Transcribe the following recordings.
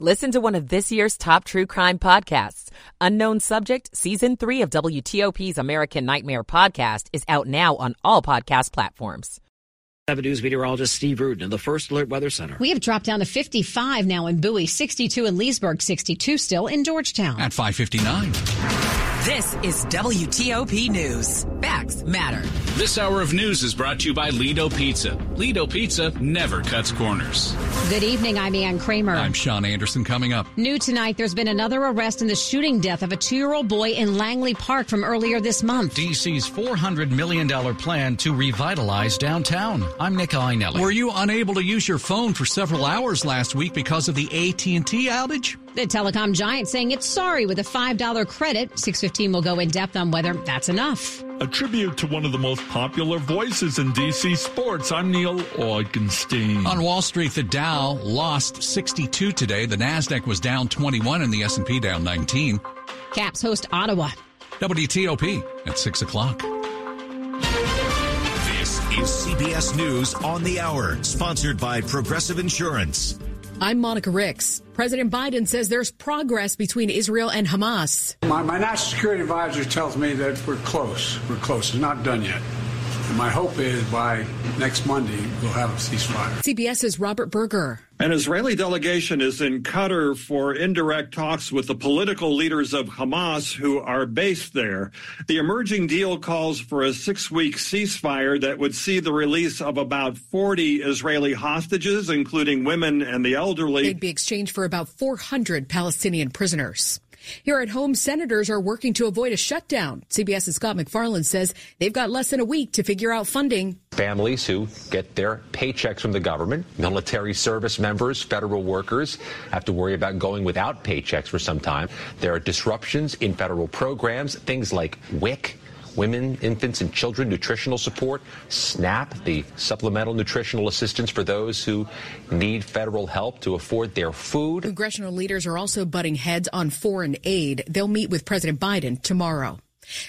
Listen to one of this year's top true crime podcasts. Unknown Subject, Season 3 of WTOP's American Nightmare podcast is out now on all podcast platforms. 7 News meteorologist Steve Rudin of the First Alert Weather Center. We have dropped down to 55 now in Bowie, 62 in Leesburg, 62 still in Georgetown. At 559. This is WTOP News. Facts matter. This hour of news is brought to you by Lido Pizza. Lido Pizza never cuts corners. Good evening. I'm Ann Kramer. I'm Sean Anderson coming up. New tonight, there's been another arrest in the shooting death of a two year old boy in Langley Park from earlier this month. DC's $400 million plan to revitalize downtown. I'm Nick Iannelli. Were you unable to use your phone for several hours last week because of the AT&T outage? The telecom giant saying it's sorry with a $5 credit. 615 will go in depth on whether that's enough. A tribute to one of the most popular voices in DC sports. I'm Neil Augenstein. On Wall Street, the Dow lost 62 today. The Nasdaq was down 21 and the S&P down 19. Caps host Ottawa. WTOP at 6 o'clock. This is CBS News on the Hour, sponsored by Progressive Insurance. I'm Monica Ricks. President Biden says there's progress between Israel and Hamas. My, my, national security advisor tells me that we're close. We're close. It's not done yet. And my hope is by next Monday, we'll have a ceasefire. CBS's Robert Berger. An Israeli delegation is in Qatar for indirect talks with the political leaders of Hamas who are based there. The emerging deal calls for a six week ceasefire that would see the release of about 40 Israeli hostages, including women and the elderly. They'd be exchanged for about 400 Palestinian prisoners. Here at home, senators are working to avoid a shutdown. CBS's Scott MacFarlane says they've got less than a week to figure out funding. Families who get their paychecks from the government, military service members, federal workers have to worry about going without paychecks for some time. There are disruptions in federal programs, things like WIC women, infants, and children nutritional support, SNAP, the supplemental nutritional assistance for those who need federal help to afford their food. Congressional leaders are also butting heads on foreign aid. They'll meet with President Biden tomorrow.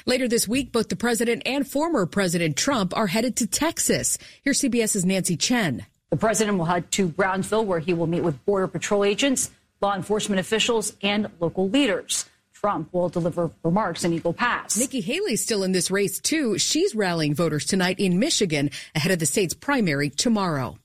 Later this week, both the president and former President Trump are headed to Texas. Here's CBS's Nancy Chen. The president will head to Brownsville, where he will meet with Border Patrol agents, law enforcement officials, and local leaders. Trump will deliver remarks in Eagle Pass. Nikki Haley's still in this race, too. She's rallying voters tonight in Michigan ahead of the state's primary tomorrow.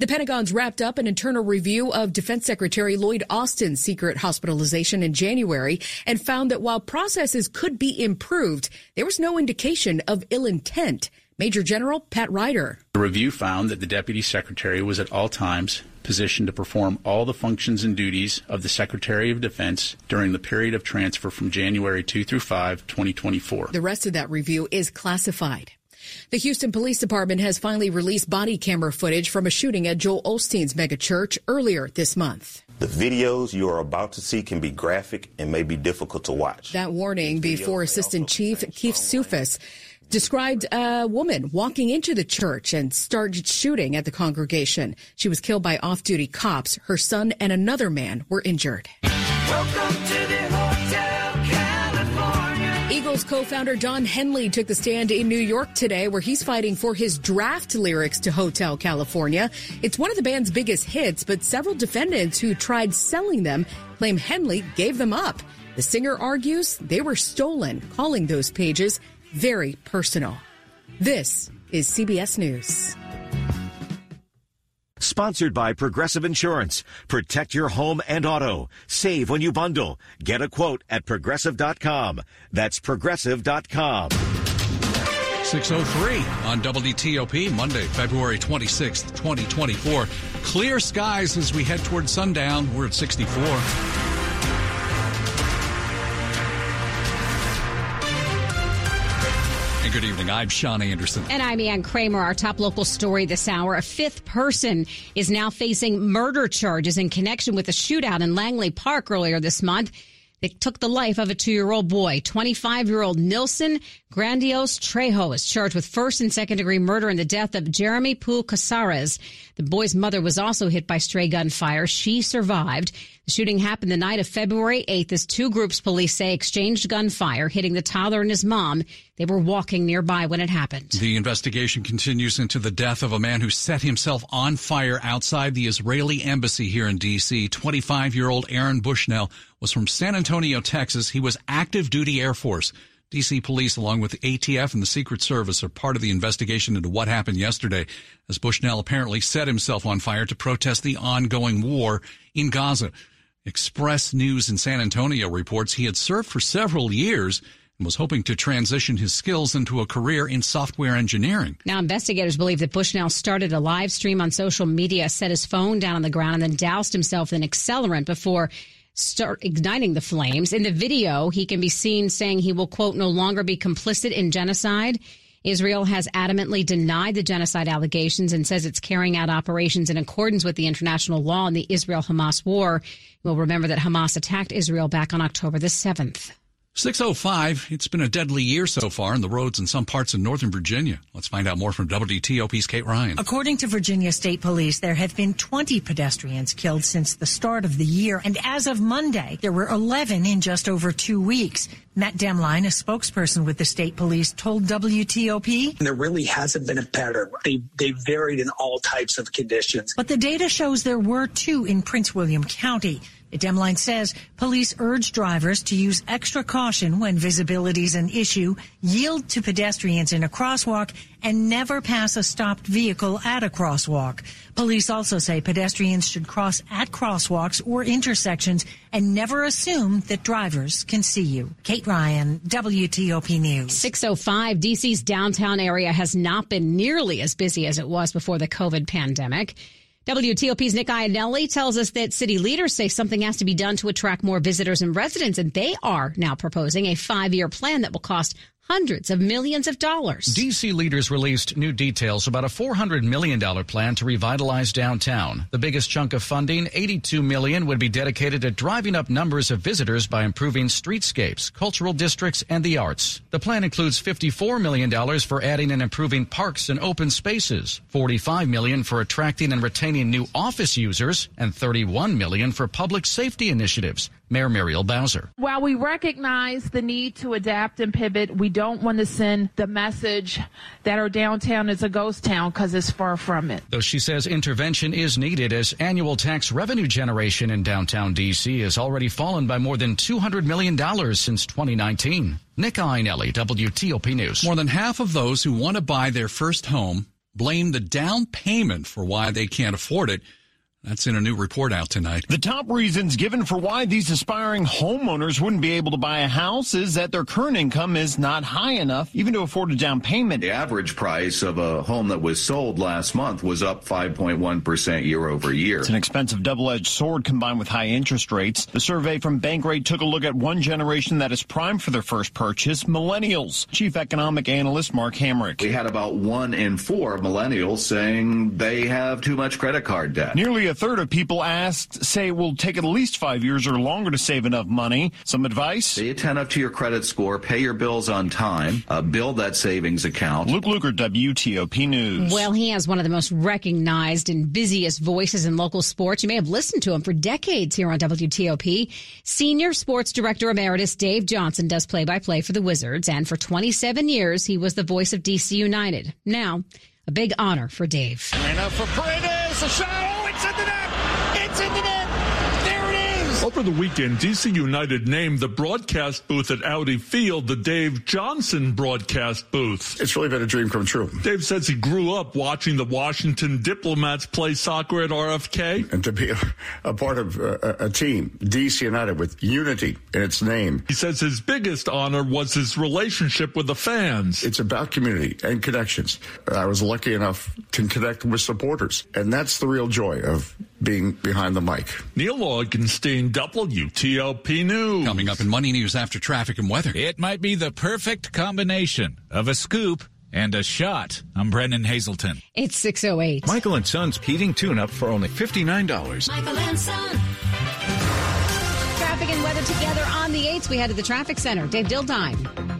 The Pentagon's wrapped up an internal review of Defense Secretary Lloyd Austin's secret hospitalization in January and found that while processes could be improved, there was no indication of ill intent. Major General Pat Ryder. The review found that the Deputy Secretary was at all times positioned to perform all the functions and duties of the Secretary of Defense during the period of transfer from January 2 through 5, 2024. The rest of that review is classified. The Houston Police Department has finally released body camera footage from a shooting at Joel Osteen's megachurch earlier this month. The videos you are about to see can be graphic and may be difficult to watch. That warning before Assistant Chief Keith Sufis described a woman walking into the church and started shooting at the congregation. She was killed by off duty cops. Her son and another man were injured. Eagles co-founder Don Henley took the stand in New York today where he's fighting for his draft lyrics to Hotel California. It's one of the band's biggest hits, but several defendants who tried selling them claim Henley gave them up. The singer argues they were stolen, calling those pages very personal. This is CBS News. Sponsored by Progressive Insurance. Protect your home and auto. Save when you bundle. Get a quote at progressive.com. That's progressive.com. 603 on WTOP, Monday, February 26th, 2024. Clear skies as we head towards sundown. We're at 64. Good evening. I'm Sean Anderson. And I'm Ann Kramer. Our top local story this hour. A fifth person is now facing murder charges in connection with a shootout in Langley Park earlier this month. It took the life of a two year old boy. 25 year old Nilson Grandios Trejo is charged with first and second degree murder in the death of Jeremy Poole Casares. The boy's mother was also hit by stray gunfire. She survived. The shooting happened the night of February 8th as two groups police say exchanged gunfire, hitting the toddler and his mom. They were walking nearby when it happened. The investigation continues into the death of a man who set himself on fire outside the Israeli embassy here in D.C. 25 year old Aaron Bushnell was from San Antonio, Texas. He was active duty Air Force. DC police, along with ATF and the Secret Service, are part of the investigation into what happened yesterday as Bushnell apparently set himself on fire to protest the ongoing war in Gaza. Express News in San Antonio reports he had served for several years and was hoping to transition his skills into a career in software engineering. Now, investigators believe that Bushnell started a live stream on social media, set his phone down on the ground, and then doused himself in accelerant before start igniting the flames. In the video, he can be seen saying he will, quote, no longer be complicit in genocide. Israel has adamantly denied the genocide allegations and says it's carrying out operations in accordance with the international law in the Israel Hamas war. We'll remember that Hamas attacked Israel back on October the 7th. 605. It's been a deadly year so far on the roads in some parts of northern Virginia. Let's find out more from WTOP's Kate Ryan. According to Virginia State Police, there have been 20 pedestrians killed since the start of the year. And as of Monday, there were 11 in just over two weeks. Matt Demline, a spokesperson with the state police, told WTOP. There really hasn't been a pattern. They, they varied in all types of conditions. But the data shows there were two in Prince William County. Demline says police urge drivers to use extra caution when visibility is an issue, yield to pedestrians in a crosswalk, and never pass a stopped vehicle at a crosswalk. Police also say pedestrians should cross at crosswalks or intersections and never assume that drivers can see you. Kate Ryan, WTOP News. 605 DC's downtown area has not been nearly as busy as it was before the COVID pandemic. WTOP's Nick Iannelli tells us that city leaders say something has to be done to attract more visitors and residents, and they are now proposing a five year plan that will cost hundreds of millions of dollars. DC leaders released new details about a $400 million plan to revitalize downtown. The biggest chunk of funding, 82 million, would be dedicated to driving up numbers of visitors by improving streetscapes, cultural districts, and the arts. The plan includes $54 million for adding and improving parks and open spaces, 45 million for attracting and retaining new office users, and 31 million for public safety initiatives. Mayor Muriel Bowser. While we recognize the need to adapt and pivot, we don't want to send the message that our downtown is a ghost town because it's far from it. Though she says intervention is needed as annual tax revenue generation in downtown D.C. has already fallen by more than $200 million since 2019. Nick Iannelli, WTOP News. More than half of those who want to buy their first home blame the down payment for why they can't afford it. That's in a new report out tonight. The top reasons given for why these aspiring homeowners wouldn't be able to buy a house is that their current income is not high enough even to afford a down payment. The average price of a home that was sold last month was up 5.1% year over year. It's an expensive double-edged sword combined with high interest rates. The survey from Bankrate took a look at one generation that is primed for their first purchase, millennials. Chief economic analyst Mark Hamrick. We had about one in four millennials saying they have too much credit card debt. Nearly a third of people asked say it will take at least five years or longer to save enough money. Some advice? Be attentive to your credit score, pay your bills on time, uh, build that savings account. Luke Lukert, WTOP News. Well, he has one of the most recognized and busiest voices in local sports. You may have listened to him for decades here on WTOP. Senior Sports Director Emeritus Dave Johnson does play by play for the Wizards, and for 27 years, he was the voice of DC United. Now, a big honor for Dave. And up for Paredes, a shot. Oh, it's in the net. It's in the net. There it is. Over the weekend, DC United named the broadcast booth at Audi Field the Dave Johnson broadcast booth. It's really been a dream come true. Dave says he grew up watching the Washington Diplomats play soccer at RFK. And to be a, a part of a, a team, DC United, with unity in its name. He says his biggest honor was his relationship with the fans. It's about community and connections. I was lucky enough to connect with supporters, and that's the real joy of being behind the mic. Neil Augenstein, WTOP News. Coming up in Money News after traffic and weather. It might be the perfect combination of a scoop and a shot. I'm Brennan Haselton. It's 608. Michael and Son's heating tune up for only $59. Michael and Son. Traffic and weather together on the 8th. We head to the traffic center. Dave Dildine.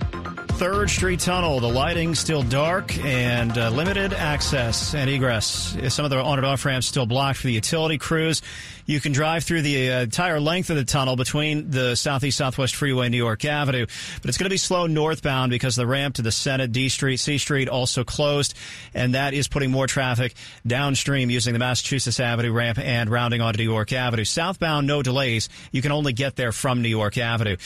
Third Street Tunnel. The lighting still dark and uh, limited access and egress. Some of the on and off ramps still blocked for the utility crews. You can drive through the uh, entire length of the tunnel between the Southeast Southwest Freeway and New York Avenue, but it's going to be slow northbound because the ramp to the Senate, D Street, C Street also closed, and that is putting more traffic downstream using the Massachusetts Avenue ramp and rounding onto New York Avenue. Southbound, no delays. You can only get there from New York Avenue.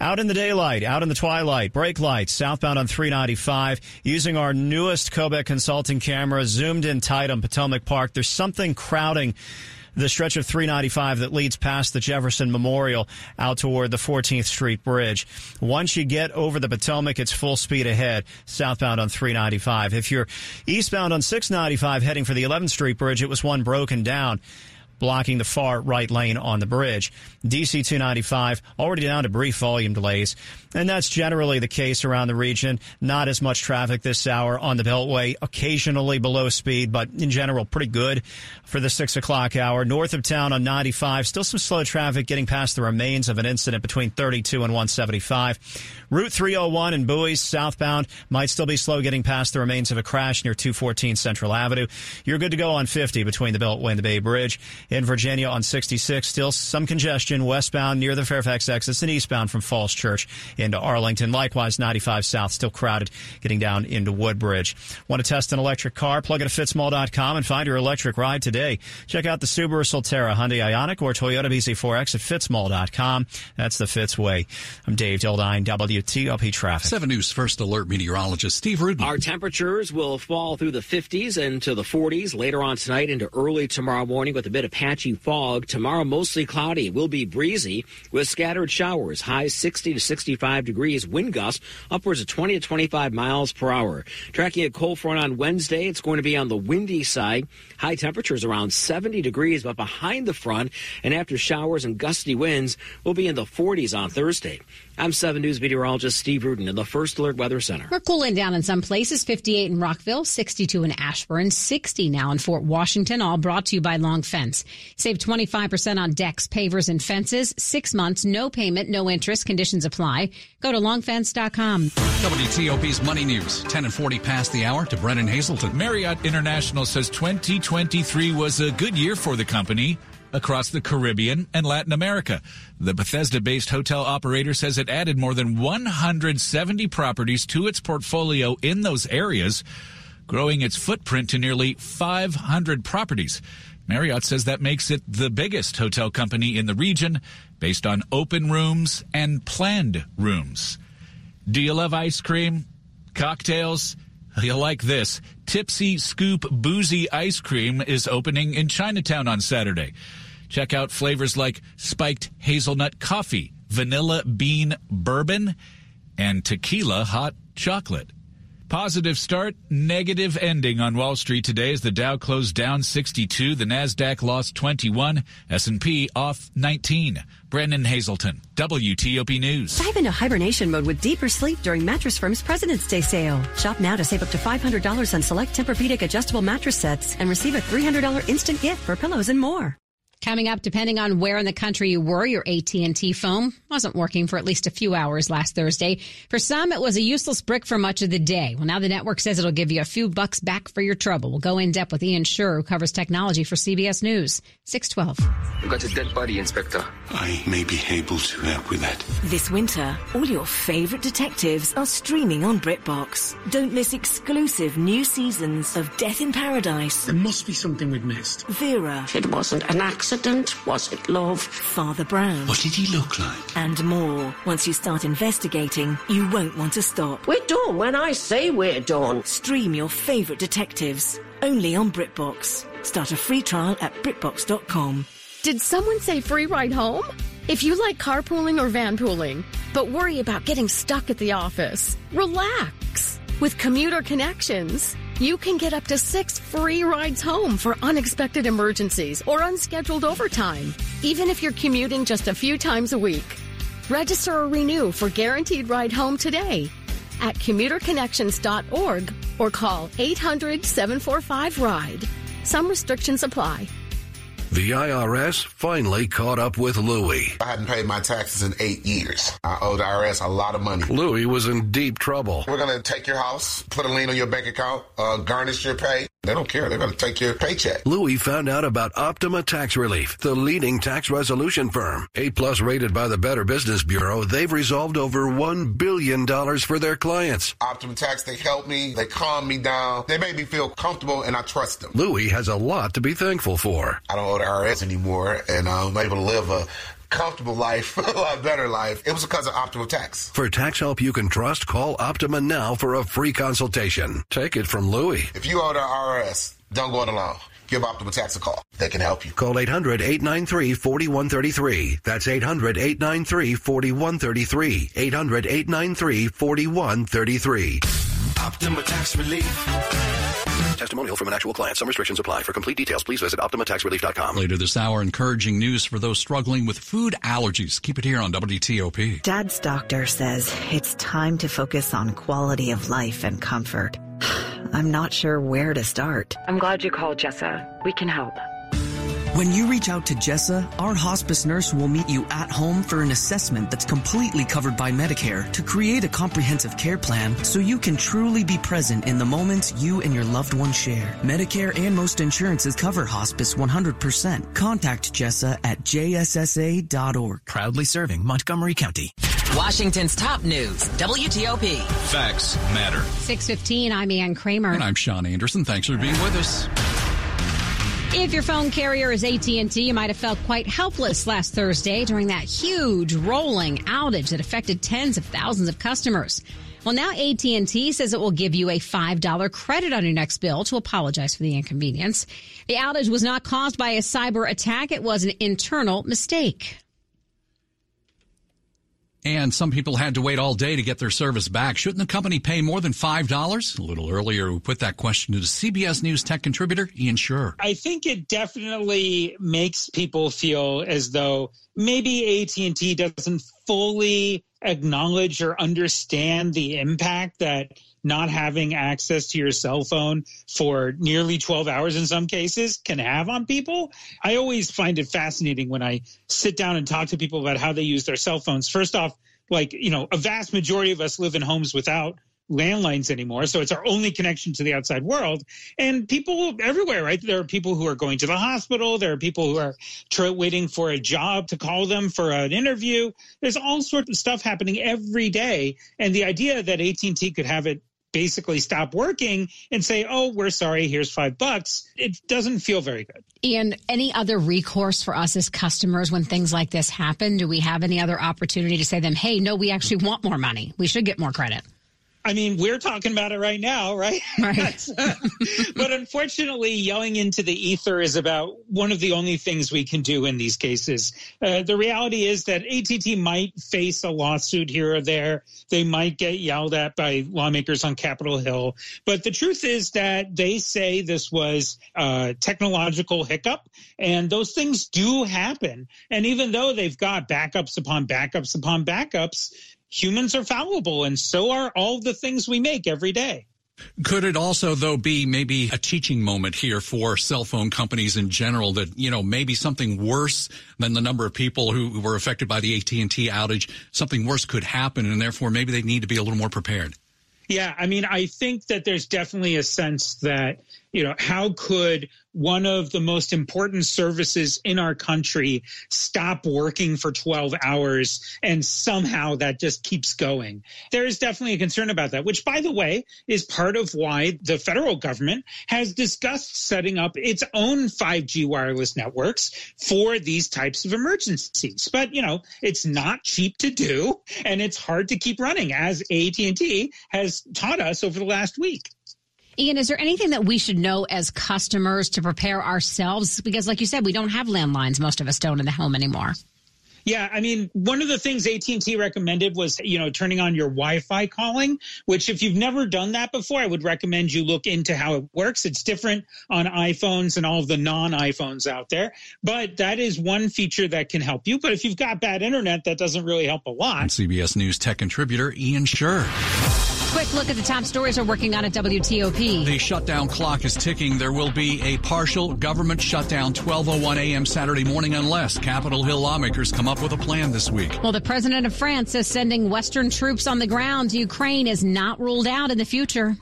Out in the daylight, out in the twilight, brake lights, southbound on 395, using our newest Kobek consulting camera, zoomed in tight on Potomac Park. There's something crowding the stretch of 395 that leads past the Jefferson Memorial out toward the 14th Street Bridge. Once you get over the Potomac, it's full speed ahead southbound on 395. If you're eastbound on 695 heading for the 11th Street Bridge, it was one broken down blocking the far right lane on the bridge. DC 295 already down to brief volume delays. And that's generally the case around the region. Not as much traffic this hour on the Beltway, occasionally below speed, but in general, pretty good for the six o'clock hour. North of town on 95, still some slow traffic getting past the remains of an incident between 32 and 175. Route 301 and Bowie southbound might still be slow getting past the remains of a crash near 214 Central Avenue. You're good to go on 50 between the Beltway and the Bay Bridge. In Virginia on 66, still some congestion westbound near the Fairfax exits and eastbound from Falls Church into Arlington. Likewise, 95 south still crowded getting down into Woodbridge. Want to test an electric car? Plug it at fitzmall.com and find your electric ride today. Check out the Subaru Solterra, Hyundai Ioniq, or Toyota BZ4X at fitzmall.com. That's the Fitz way. I'm Dave Dildine, WTOP Traffic. 7 News First Alert meteorologist Steve Rudin. Our temperatures will fall through the 50s into the 40s later on tonight into early tomorrow morning with a bit of patchy fog. Tomorrow mostly cloudy. Will be breezy with scattered showers. Highs 60 to 65 degrees. Wind gusts upwards of 20 to 25 miles per hour. Tracking a cold front on Wednesday. It's going to be on the windy side. High temperatures around 70 degrees, but behind the front and after showers and gusty winds will be in the 40s on Thursday. I'm 7 News meteorologist Steve Rudin in the First Alert Weather Center. We're cooling down in some places 58 in Rockville, 62 in Ashburn, 60 now in Fort Washington, all brought to you by Long Fence. Save 25% on decks, pavers, and fences. Six months, no payment, no interest. Conditions apply. Go to longfence.com. WTOP's Money News, 10 and 40 past the hour to Brennan Haselton. Marriott International says 2023 was a good year for the company across the Caribbean and Latin America. The Bethesda based hotel operator says it added more than 170 properties to its portfolio in those areas, growing its footprint to nearly 500 properties. Marriott says that makes it the biggest hotel company in the region based on open rooms and planned rooms. Do you love ice cream? Cocktails? You'll like this. Tipsy Scoop Boozy Ice Cream is opening in Chinatown on Saturday. Check out flavors like spiked hazelnut coffee, vanilla bean bourbon, and tequila hot chocolate. Positive start, negative ending on Wall Street today as the Dow closed down 62, the Nasdaq lost 21, S&P off 19. Brennan Haselton, WTOP News. Dive into hibernation mode with deeper sleep during Mattress Firm's President's Day sale. Shop now to save up to $500 on select Tempur-Pedic adjustable mattress sets and receive a $300 instant gift for pillows and more. Coming up, depending on where in the country you were, your AT&T phone wasn't working for at least a few hours last Thursday. For some, it was a useless brick for much of the day. Well, now the network says it'll give you a few bucks back for your trouble. We'll go in depth with Ian Sherr, who covers technology for CBS News. 612. We've got a dead body, Inspector. I may be able to help with that. This winter, all your favorite detectives are streaming on BritBox. Don't miss exclusive new seasons of Death in Paradise. There must be something we've missed. Vera. It wasn't an accident accident? Was it love? Father Brown. What did he look like? And more. Once you start investigating, you won't want to stop. We're done when I say we're done. Stream your favourite detectives. Only on BritBox. Start a free trial at BritBox.com. Did someone say free ride home? If you like carpooling or vanpooling, but worry about getting stuck at the office, relax. With Commuter Connections, you can get up to six free rides home for unexpected emergencies or unscheduled overtime, even if you're commuting just a few times a week. Register or renew for Guaranteed Ride Home today at commuterconnections.org or call 800 745 RIDE. Some restrictions apply. The IRS finally caught up with Louie. I hadn't paid my taxes in eight years. I owed the IRS a lot of money. Louie was in deep trouble. We're going to take your house, put a lien on your bank account, uh, garnish your pay. They don't care. They're going to take care of your paycheck. Louis found out about Optima Tax Relief, the leading tax resolution firm. A plus rated by the Better Business Bureau, they've resolved over $1 billion for their clients. Optima Tax, they help me. They calm me down. They make me feel comfortable and I trust them. Louis has a lot to be thankful for. I don't owe the IRS anymore and I'm able to live a comfortable life, a lot better life. It was because of Optima Tax. For tax help you can trust, call Optima now for a free consultation. Take it from Louis. If you owe the IRS, don't go it alone. Give Optima Tax a call. They can help you. Call 800 893 4133. That's 800 893 4133. 800 893 4133. Optima Tax Relief. Testimonial from an actual client. Some restrictions apply. For complete details, please visit OptimaTaxRelief.com. Later this hour, encouraging news for those struggling with food allergies. Keep it here on WTOP. Dad's doctor says it's time to focus on quality of life and comfort. I'm not sure where to start. I'm glad you called, Jessa. We can help. When you reach out to Jessa, our hospice nurse will meet you at home for an assessment that's completely covered by Medicare to create a comprehensive care plan so you can truly be present in the moments you and your loved one share. Medicare and most insurances cover hospice 100%. Contact Jessa at jssa.org. Proudly serving Montgomery County. Washington's top news, WTOP. Facts matter. 615, I'm Ann Kramer. And I'm Sean Anderson. Thanks for being with us. If your phone carrier is AT&T, you might have felt quite helpless last Thursday during that huge rolling outage that affected tens of thousands of customers. Well, now AT&T says it will give you a $5 credit on your next bill to apologize for the inconvenience. The outage was not caused by a cyber attack. It was an internal mistake. And some people had to wait all day to get their service back. Shouldn't the company pay more than $5? A little earlier, we put that question to CBS News tech contributor Ian Sherr. I think it definitely makes people feel as though maybe AT&T doesn't fully acknowledge or understand the impact that not having access to your cell phone for nearly 12 hours in some cases can have on people. I always find it fascinating when I sit down and talk to people about how they use their cell phones. First off, like, you know, a vast majority of us live in homes without landlines anymore. So it's our only connection to the outside world. And people everywhere, right? There are people who are going to the hospital. There are people who are tr- waiting for a job to call them for an interview. There's all sorts of stuff happening every day. And the idea that AT&T could have it basically stop working and say, oh, we're sorry, here's five bucks, it doesn't feel very good. Ian, any other recourse for us as customers when things like this happen? Do we have any other opportunity to say to them, hey, no, we actually want more money. We should get more credit? I mean, we're talking about it right now, right? Right. but unfortunately, yelling into the ether is about one of the only things we can do in these cases. Uh, the reality is that ATT might face a lawsuit here or there. They might get yelled at by lawmakers on Capitol Hill. But the truth is that they say this was a technological hiccup, and those things do happen. And even though they've got backups upon backups upon backups, humans are fallible and so are all the things we make every day. Could it also, though, be maybe a teaching moment here for cell phone companies in general that, you know, maybe something worse than the number of people who were affected by the AT&T outage, something worse could happen and therefore maybe they need to be a little more prepared? Yeah, I mean, I think that there's definitely a sense that, you know, how could one of the most important services in our country stop working for 12 hours and somehow that just keeps going. There is definitely a concern about that, which by the way is part of why the federal government has discussed setting up its own 5G wireless networks for these types of emergencies. But, you know, it's not cheap to do and it's hard to keep running as AT&T has taught us over the last week. Ian, is there anything that we should know as customers to prepare ourselves? Because, like you said, we don't have landlines. Most of us don't in the home anymore. Yeah, I mean, one of the things AT&T recommended was, you know, turning on your Wi-Fi calling, which if you've never done that before, I would recommend you look into how it works. It's different on iPhones and all of the non-iPhones out there, but that is one feature that can help you. But if you've got bad internet, that doesn't really help a lot. And CBS News tech contributor Ian Sherr. Quick look at the top stories we're working on at WTOP. The shutdown clock is ticking. There will be a partial government shutdown 12:01 a.m. Saturday morning unless Capitol Hill lawmakers come up with a plan this week. Well, the president of France is sending Western troops on the ground to Ukraine is not ruled out in the future.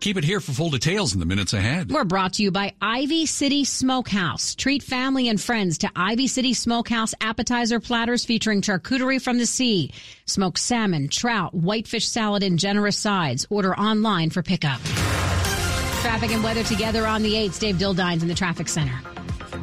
Keep it here for full details in the minutes ahead. We're brought to you by Ivy City Smokehouse. Treat family and friends to Ivy City Smokehouse appetizer platters featuring charcuterie from the sea, smoked salmon, trout, whitefish salad and generous sides. Order online for pickup. Traffic and weather together on the 8th. Dave Dildine's in the traffic center.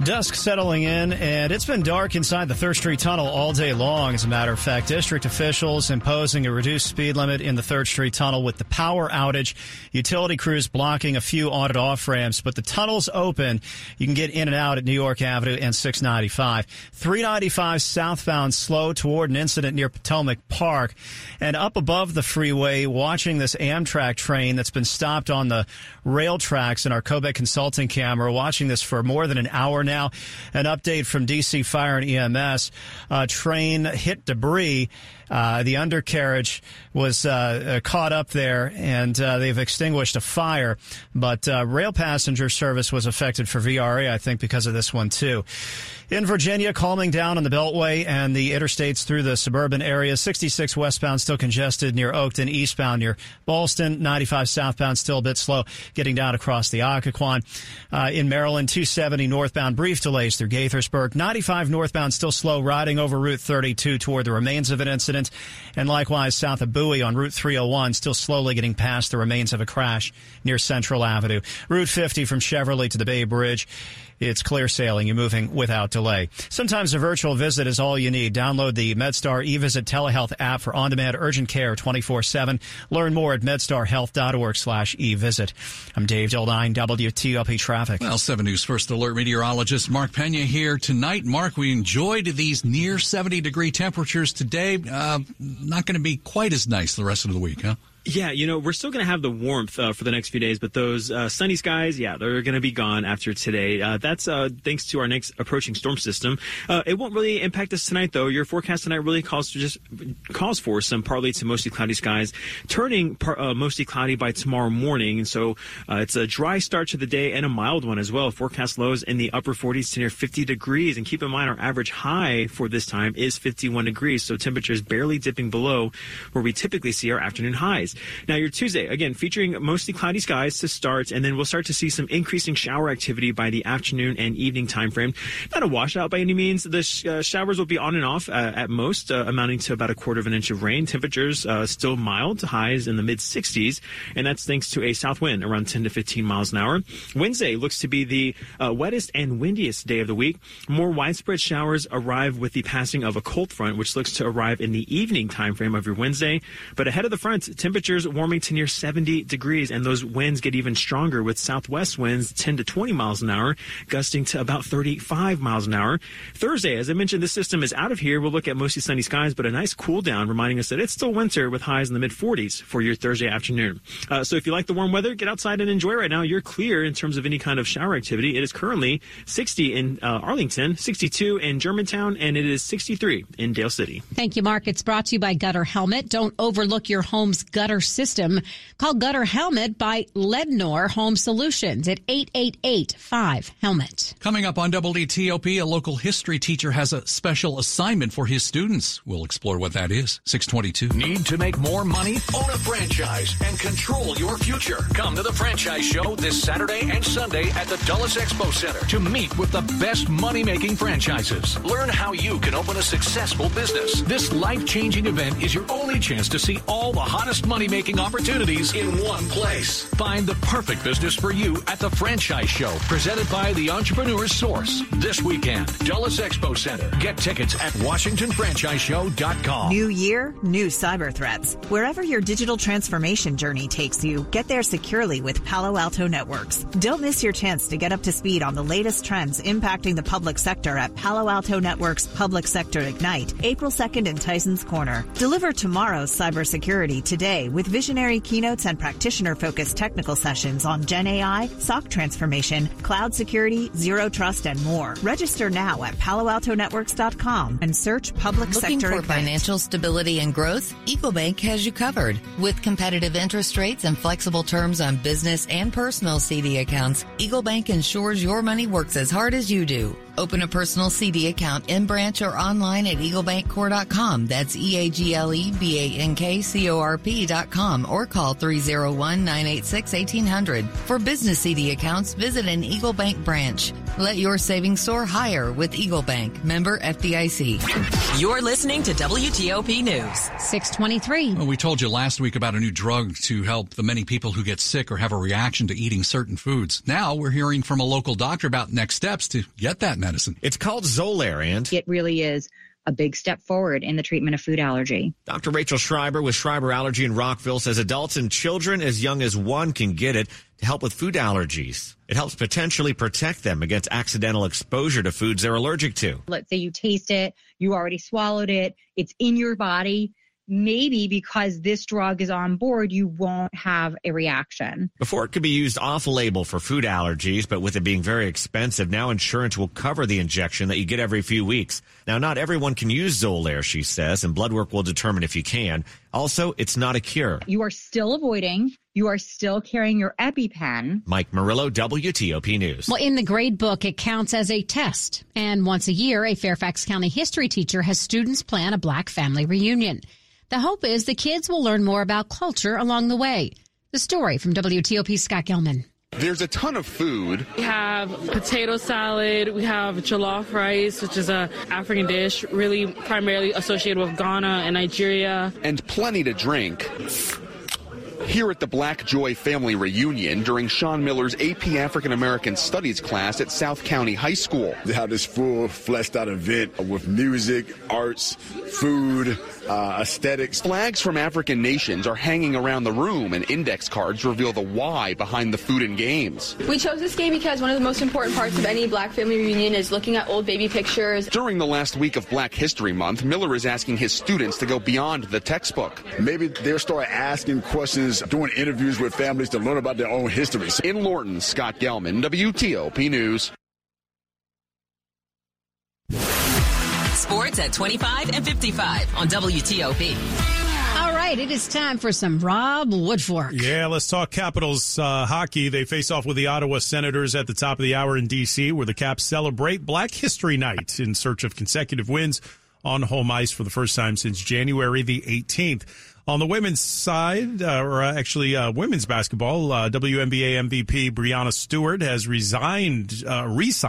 Dusk settling in, and it's been dark inside the Third Street Tunnel all day long. As a matter of fact, district officials imposing a reduced speed limit in the Third Street Tunnel with the power outage. Utility crews blocking a few on and off ramps, but the tunnel's open. You can get in and out at New York Avenue and 695. 395 southbound slow toward an incident near Potomac Park. And up above the freeway, watching this Amtrak train that's been stopped on the rail tracks in our Kobe consulting camera, watching this for more than an hour now. An update from DC Fire and EMS. Uh, train hit debris. Uh, the undercarriage was uh, uh caught up there, and uh, they've extinguished a fire. But uh, rail passenger service was affected for VRE, I think, because of this one too. In Virginia, calming down on the Beltway and the interstates through the suburban area. 66 westbound still congested near Oakton, eastbound near Ballston. 95 southbound still a bit slow getting down across the Occoquan. In Maryland, 270 northbound brief delays through Gaithersburg. 95 northbound still slow riding over Route 32 toward the remains of an incident. And likewise, south of Bowie on Route 301, still slowly getting past the remains of a crash near Central Avenue. Route 50 from Cheverly to the Bay Bridge. It's clear sailing. You're moving without delay. Sometimes a virtual visit is all you need. Download the MedStar eVisit telehealth app for on-demand urgent care 24-7. Learn more at medstarhealth.org slash eVisit. I'm Dave Dildine, WTOP Traffic. Well, 7 News First Alert meteorologist Mark Pena here tonight. Mark, we enjoyed these near 70 degree temperatures today. Uh, not going to be quite as nice the rest of the week, huh? Yeah, you know, we're still going to have the warmth uh, for the next few days, but those uh, sunny skies, yeah, they're going to be gone after today. Uh, that's uh, thanks to our next approaching storm system. Uh, it won't really impact us tonight, though. Your forecast tonight really calls for just calls for some partly to mostly cloudy skies, turning par- uh, mostly cloudy by tomorrow morning. And so it's a dry start to the day and a mild one as well. Forecast lows in the upper 40s to near 50 degrees. And keep in mind, our average high for this time is 51 degrees, so temperatures barely dipping below where we typically see our afternoon highs. Now, your Tuesday, again, featuring mostly cloudy skies to start, and then we'll start to see some increasing shower activity by the afternoon and evening time frame. Not a washout by any means. The sh- uh, showers will be on and off uh, at most, uh, amounting to about a quarter of an inch of rain. Temperatures uh, still mild, to highs in the mid 60s, and that's thanks to a south wind around 10 to 15 miles an hour. Wednesday looks to be the uh, wettest and windiest day of the week. More widespread showers arrive with the passing of a cold front, which looks to arrive in the evening time frame of your Wednesday. But ahead of the front, temperatures warming to near 70 degrees, and those winds get even stronger with southwest winds 10 to 20 miles an hour, gusting to about 35 miles an hour. Thursday, as I mentioned, this system is out of here. We'll look at mostly sunny skies, but a nice cool down, reminding us that it's still winter with highs in the mid 40s for your Thursday afternoon. Uh, so if you like the warm weather, get outside and enjoy right now. You're clear in terms of any kind of shower activity. It is currently 60 in uh, Arlington, 62 in Germantown, and it is 63 in Dale City. Thank you, Mark. It's brought to you by Gutter Helmet. Don't overlook your home's gutter system system. Call Gutter Helmet by Lednor Home Solutions at 888-5-HELMET. Coming up on WTOP, a local history teacher has a special assignment for his students. We'll explore what that is. 622. Need to make more money? Own a franchise and control your future. Come to the Franchise Show this Saturday and Sunday at the Dulles Expo Center to meet with the best money-making franchises. Learn how you can open a successful business. This life-changing event is your only chance to see all the hottest money-making opportunities in one place. Find the perfect business for you at the Franchise Show, presented by the Entrepreneur's Source. This weekend, Dulles Expo Center. Get tickets at WashingtonFranchiseShow.com. New year, new cyber threats. Wherever your digital transformation journey takes you, get there securely with Palo Alto Networks. Don't miss your chance to get up to speed on the latest trends impacting the public sector at Palo Alto Networks Public Sector Ignite, April 2nd in Tyson's Corner. Deliver tomorrow's cybersecurity today with visionary keynotes and practitioner focused technical sessions on Gen AI, SOC transformation, cloud security, zero trust, and more. Register now at paloaltonetworks.com and search public Looking sector. for event. financial stability and growth? EagleBank has you covered. With competitive interest rates and flexible terms on business and personal CD accounts, EagleBank ensures your money works as hard as you do. Open a personal CD account in branch or online at eaglebankcorp.com. That's E-A-G-L-E-B-A-N-K-C-O-R-P.com or call 301-986-1800. For business CD accounts, visit an Eagle Bank branch. Let your savings soar higher with Eagle Bank. Member FDIC. You're listening to WTOP News. 623. Well, we told you last week about a new drug to help the many people who get sick or have a reaction to eating certain foods. Now we're hearing from a local doctor about next steps to get that medicine. It's called Xolair, and it really is a big step forward in the treatment of food allergy. Dr. Rachel Schreiber with Schreiber Allergy in Rockville says adults and children as young as one can get it to help with food allergies. It helps potentially protect them against accidental exposure to foods they're allergic to. Let's say you taste it, you already swallowed it, it's in your body maybe because this drug is on board, you won't have a reaction. Before it could be used off label for food allergies, but with it being very expensive, now insurance will cover the injection that you get every few weeks. Now, not everyone can use Xolair, she says, and blood work will determine if you can. Also, it's not a cure. You are still avoiding. You are still carrying your EpiPen. Mike Murillo, WTOP News. Well, in the grade book, it counts as a test. And once a year, a Fairfax County history teacher has students plan a black family reunion. The hope is the kids will learn more about culture along the way. The story from WTOP Scott Gelman. There's a ton of food. We have potato salad. We have jollof rice, which is a African dish, really primarily associated with Ghana and Nigeria. And plenty to drink. Here at the Black Joy family reunion during Sean Miller's AP African American Studies class at South County High School. They have this full, fleshed out event with music, arts, food, uh, aesthetics. Flags from African nations are hanging around the room, and index cards reveal the why behind the food and games. We chose this game because one of the most important parts of any black family reunion is looking at old baby pictures. During the last week of Black History Month, Miller is asking his students to go beyond the textbook. Maybe they'll start asking questions, doing interviews with families to learn about their own histories. In Lorton, Scott Gelman, WTOP News. Sports at 25 and 55 on WTOP. All right, it is time for some Rob Woodfork. Yeah, let's talk Capitals uh, hockey. They face off with the Ottawa Senators at the top of the hour in D.C., where the Caps celebrate Black History Night in search of consecutive wins on home ice for the first time since January the 18th. On the women's side, uh, or actually uh, women's basketball, uh, WNBA MVP Breanna Stewart has resigned, uh, re-signed